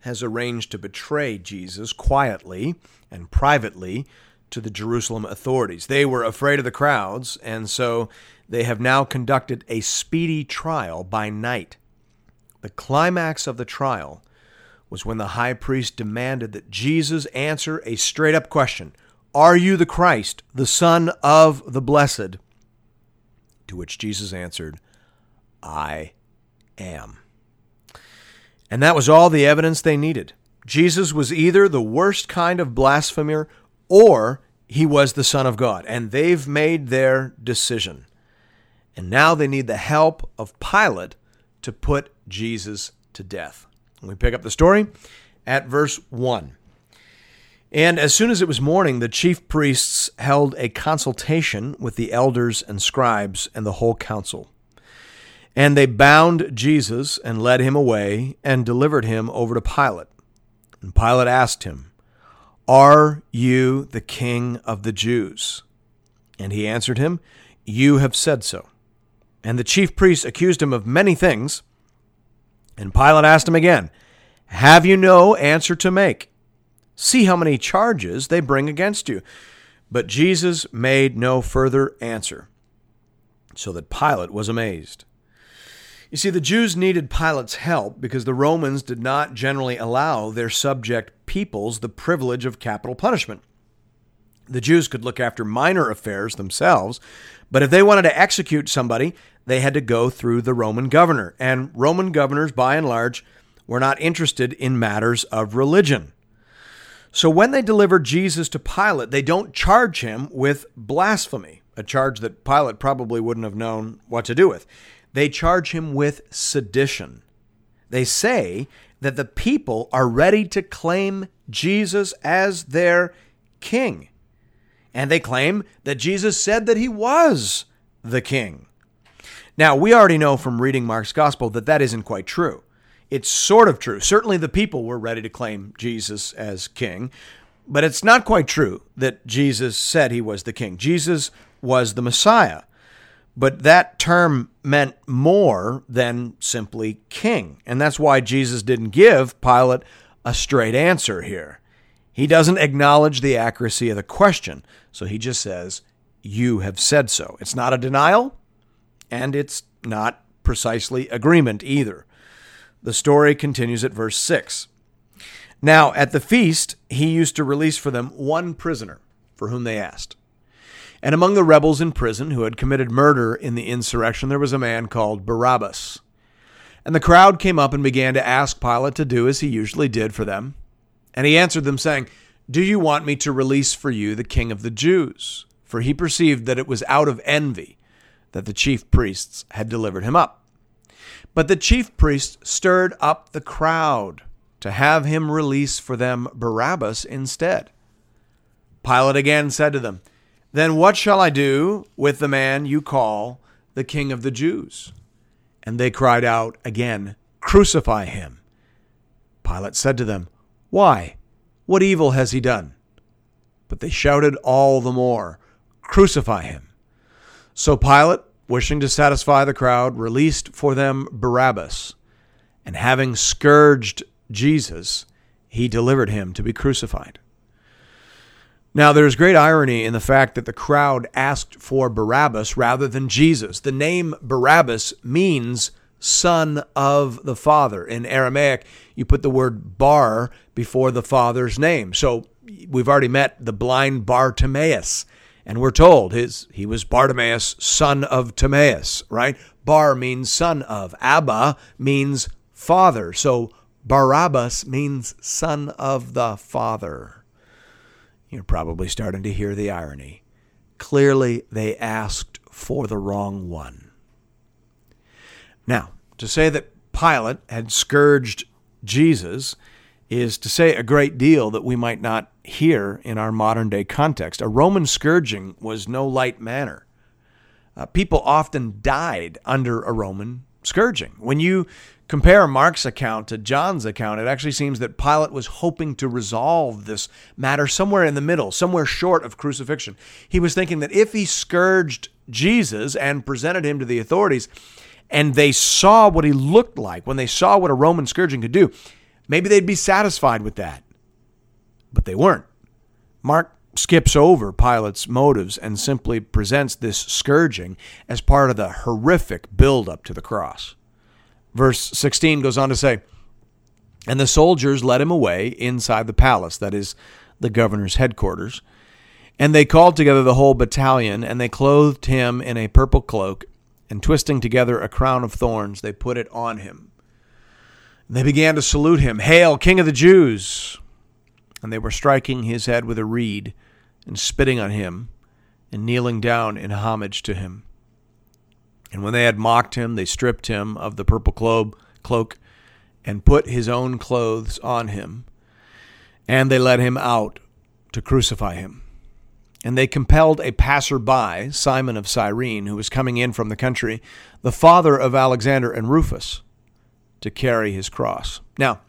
has arranged to betray Jesus quietly and privately to the Jerusalem authorities. They were afraid of the crowds, and so they have now conducted a speedy trial by night. The climax of the trial was when the high priest demanded that Jesus answer a straight up question Are you the Christ, the Son of the Blessed? To which Jesus answered, I am. And that was all the evidence they needed. Jesus was either the worst kind of blasphemer or he was the Son of God. And they've made their decision. And now they need the help of Pilate to put Jesus to death. And we pick up the story at verse 1. And as soon as it was morning, the chief priests held a consultation with the elders and scribes and the whole council. And they bound Jesus and led him away and delivered him over to Pilate. And Pilate asked him, Are you the king of the Jews? And he answered him, You have said so. And the chief priests accused him of many things. And Pilate asked him again, Have you no answer to make? See how many charges they bring against you. But Jesus made no further answer, so that Pilate was amazed. You see, the Jews needed Pilate's help because the Romans did not generally allow their subject peoples the privilege of capital punishment. The Jews could look after minor affairs themselves, but if they wanted to execute somebody, they had to go through the Roman governor. And Roman governors, by and large, were not interested in matters of religion. So when they delivered Jesus to Pilate, they don't charge him with blasphemy, a charge that Pilate probably wouldn't have known what to do with. They charge him with sedition. They say that the people are ready to claim Jesus as their king. And they claim that Jesus said that he was the king. Now, we already know from reading Mark's gospel that that isn't quite true. It's sort of true. Certainly, the people were ready to claim Jesus as king, but it's not quite true that Jesus said he was the king. Jesus was the Messiah. But that term meant more than simply king. And that's why Jesus didn't give Pilate a straight answer here. He doesn't acknowledge the accuracy of the question. So he just says, You have said so. It's not a denial, and it's not precisely agreement either. The story continues at verse 6. Now, at the feast, he used to release for them one prisoner for whom they asked. And among the rebels in prison who had committed murder in the insurrection, there was a man called Barabbas. And the crowd came up and began to ask Pilate to do as he usually did for them. And he answered them, saying, Do you want me to release for you the king of the Jews? For he perceived that it was out of envy that the chief priests had delivered him up. But the chief priests stirred up the crowd to have him release for them Barabbas instead. Pilate again said to them, then what shall I do with the man you call the King of the Jews? And they cried out again, Crucify him. Pilate said to them, Why? What evil has he done? But they shouted all the more, Crucify him. So Pilate, wishing to satisfy the crowd, released for them Barabbas, and having scourged Jesus, he delivered him to be crucified. Now, there's great irony in the fact that the crowd asked for Barabbas rather than Jesus. The name Barabbas means son of the father. In Aramaic, you put the word bar before the father's name. So we've already met the blind Bartimaeus, and we're told his he was Bartimaeus, son of Timaeus, right? Bar means son of. Abba means father. So Barabbas means son of the father. You're probably starting to hear the irony. Clearly, they asked for the wrong one. Now, to say that Pilate had scourged Jesus is to say a great deal that we might not hear in our modern day context. A Roman scourging was no light matter. Uh, people often died under a Roman scourging. When you compare Mark's account to John's account, it actually seems that Pilate was hoping to resolve this matter somewhere in the middle, somewhere short of crucifixion. He was thinking that if he scourged Jesus and presented him to the authorities, and they saw what he looked like, when they saw what a Roman scourging could do, maybe they'd be satisfied with that. But they weren't. Mark skips over Pilate's motives and simply presents this scourging as part of the horrific buildup to the cross. Verse 16 goes on to say, And the soldiers led him away inside the palace, that is, the governor's headquarters. And they called together the whole battalion, and they clothed him in a purple cloak, and twisting together a crown of thorns, they put it on him. And they began to salute him, Hail, King of the Jews! And they were striking his head with a reed, and spitting on him, and kneeling down in homage to him. And when they had mocked him, they stripped him of the purple cloak and put his own clothes on him. And they led him out to crucify him. And they compelled a passer-by, Simon of Cyrene, who was coming in from the country, the father of Alexander and Rufus, to carry his cross. Now,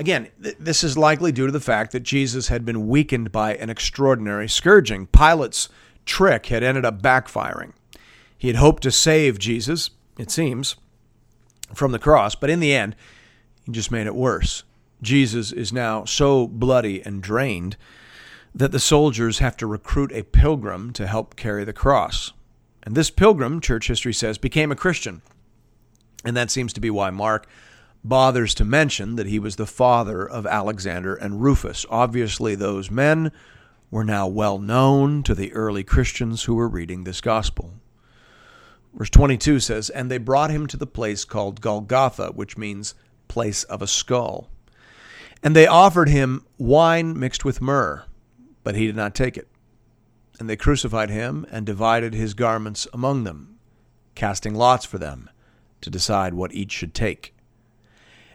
again, th- this is likely due to the fact that Jesus had been weakened by an extraordinary scourging. Pilate's trick had ended up backfiring. He had hoped to save Jesus, it seems, from the cross, but in the end, he just made it worse. Jesus is now so bloody and drained that the soldiers have to recruit a pilgrim to help carry the cross. And this pilgrim, church history says, became a Christian. And that seems to be why Mark bothers to mention that he was the father of Alexander and Rufus. Obviously, those men were now well known to the early Christians who were reading this gospel. Verse 22 says, And they brought him to the place called Golgotha, which means place of a skull. And they offered him wine mixed with myrrh, but he did not take it. And they crucified him and divided his garments among them, casting lots for them to decide what each should take.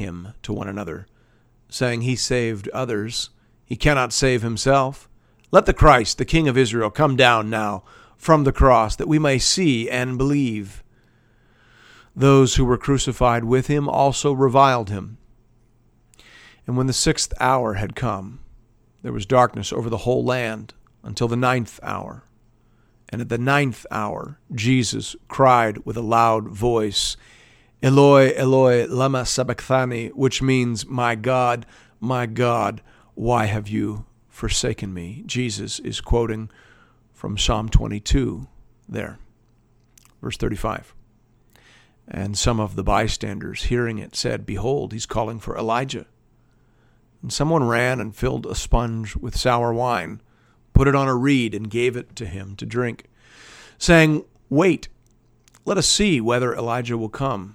him to one another, saying, He saved others, he cannot save himself. Let the Christ, the King of Israel, come down now from the cross, that we may see and believe. Those who were crucified with him also reviled him. And when the sixth hour had come, there was darkness over the whole land until the ninth hour. And at the ninth hour, Jesus cried with a loud voice, Eloi, Eloi, lama sabachthani, which means, My God, my God, why have you forsaken me? Jesus is quoting from Psalm 22 there, verse 35. And some of the bystanders, hearing it, said, Behold, he's calling for Elijah. And someone ran and filled a sponge with sour wine, put it on a reed, and gave it to him to drink, saying, Wait, let us see whether Elijah will come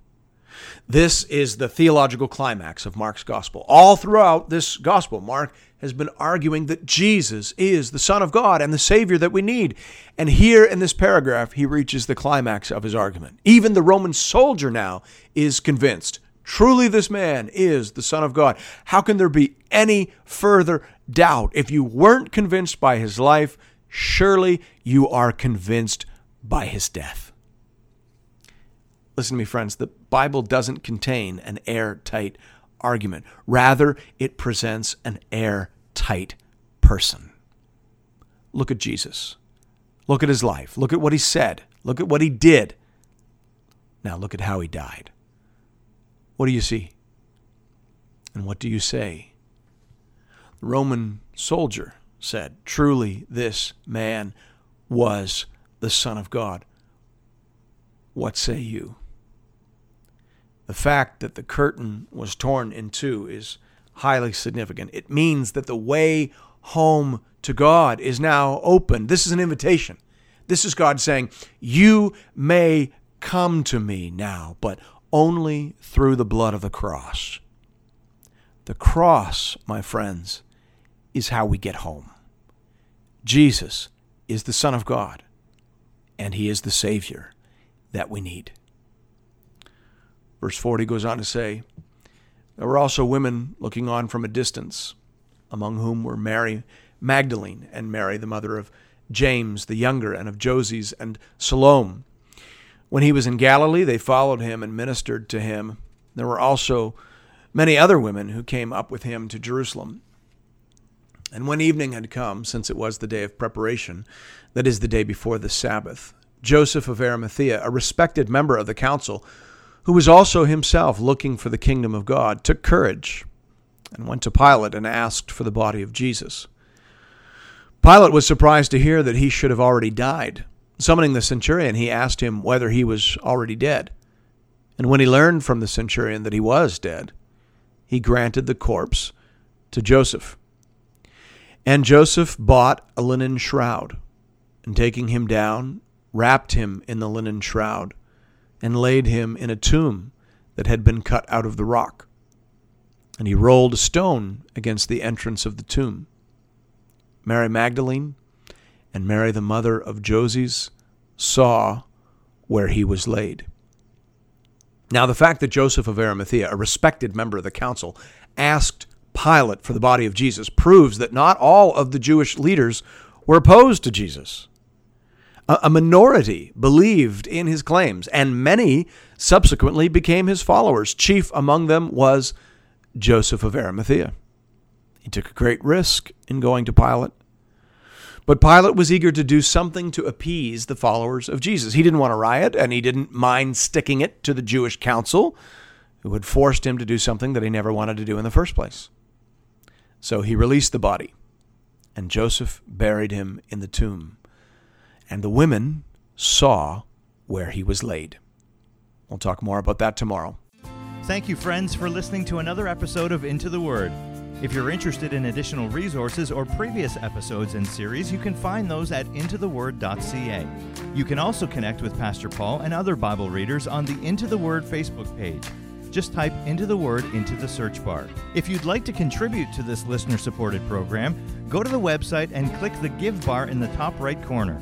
This is the theological climax of Mark's gospel. All throughout this gospel, Mark has been arguing that Jesus is the Son of God and the Savior that we need. And here in this paragraph, he reaches the climax of his argument. Even the Roman soldier now is convinced truly this man is the Son of God. How can there be any further doubt? If you weren't convinced by his life, surely you are convinced by his death. Listen to me, friends. The Bible doesn't contain an airtight argument. Rather, it presents an airtight person. Look at Jesus, Look at his life. Look at what he said. Look at what he did. Now look at how he died. What do you see? And what do you say? The Roman soldier said, Truly, this man was the Son of God. What say you? The fact that the curtain was torn in two is highly significant. It means that the way home to God is now open. This is an invitation. This is God saying, You may come to me now, but only through the blood of the cross. The cross, my friends, is how we get home. Jesus is the Son of God, and He is the Savior that we need. Verse 40 goes on to say, There were also women looking on from a distance, among whom were Mary Magdalene and Mary, the mother of James the younger, and of Joses and Salome. When he was in Galilee, they followed him and ministered to him. There were also many other women who came up with him to Jerusalem. And when evening had come, since it was the day of preparation, that is the day before the Sabbath, Joseph of Arimathea, a respected member of the council, who was also himself looking for the kingdom of God, took courage and went to Pilate and asked for the body of Jesus. Pilate was surprised to hear that he should have already died. Summoning the centurion, he asked him whether he was already dead. And when he learned from the centurion that he was dead, he granted the corpse to Joseph. And Joseph bought a linen shroud, and taking him down, wrapped him in the linen shroud, and laid him in a tomb that had been cut out of the rock. And he rolled a stone against the entrance of the tomb. Mary Magdalene and Mary, the mother of Joses, saw where he was laid. Now, the fact that Joseph of Arimathea, a respected member of the council, asked Pilate for the body of Jesus proves that not all of the Jewish leaders were opposed to Jesus. A minority believed in his claims, and many subsequently became his followers. Chief among them was Joseph of Arimathea. He took a great risk in going to Pilate. But Pilate was eager to do something to appease the followers of Jesus. He didn't want to riot, and he didn't mind sticking it to the Jewish council, who had forced him to do something that he never wanted to do in the first place. So he released the body, and Joseph buried him in the tomb. And the women saw where he was laid. We'll talk more about that tomorrow. Thank you, friends, for listening to another episode of Into the Word. If you're interested in additional resources or previous episodes and series, you can find those at intotheword.ca. You can also connect with Pastor Paul and other Bible readers on the Into the Word Facebook page. Just type into the word into the search bar. If you'd like to contribute to this listener supported program, go to the website and click the Give bar in the top right corner.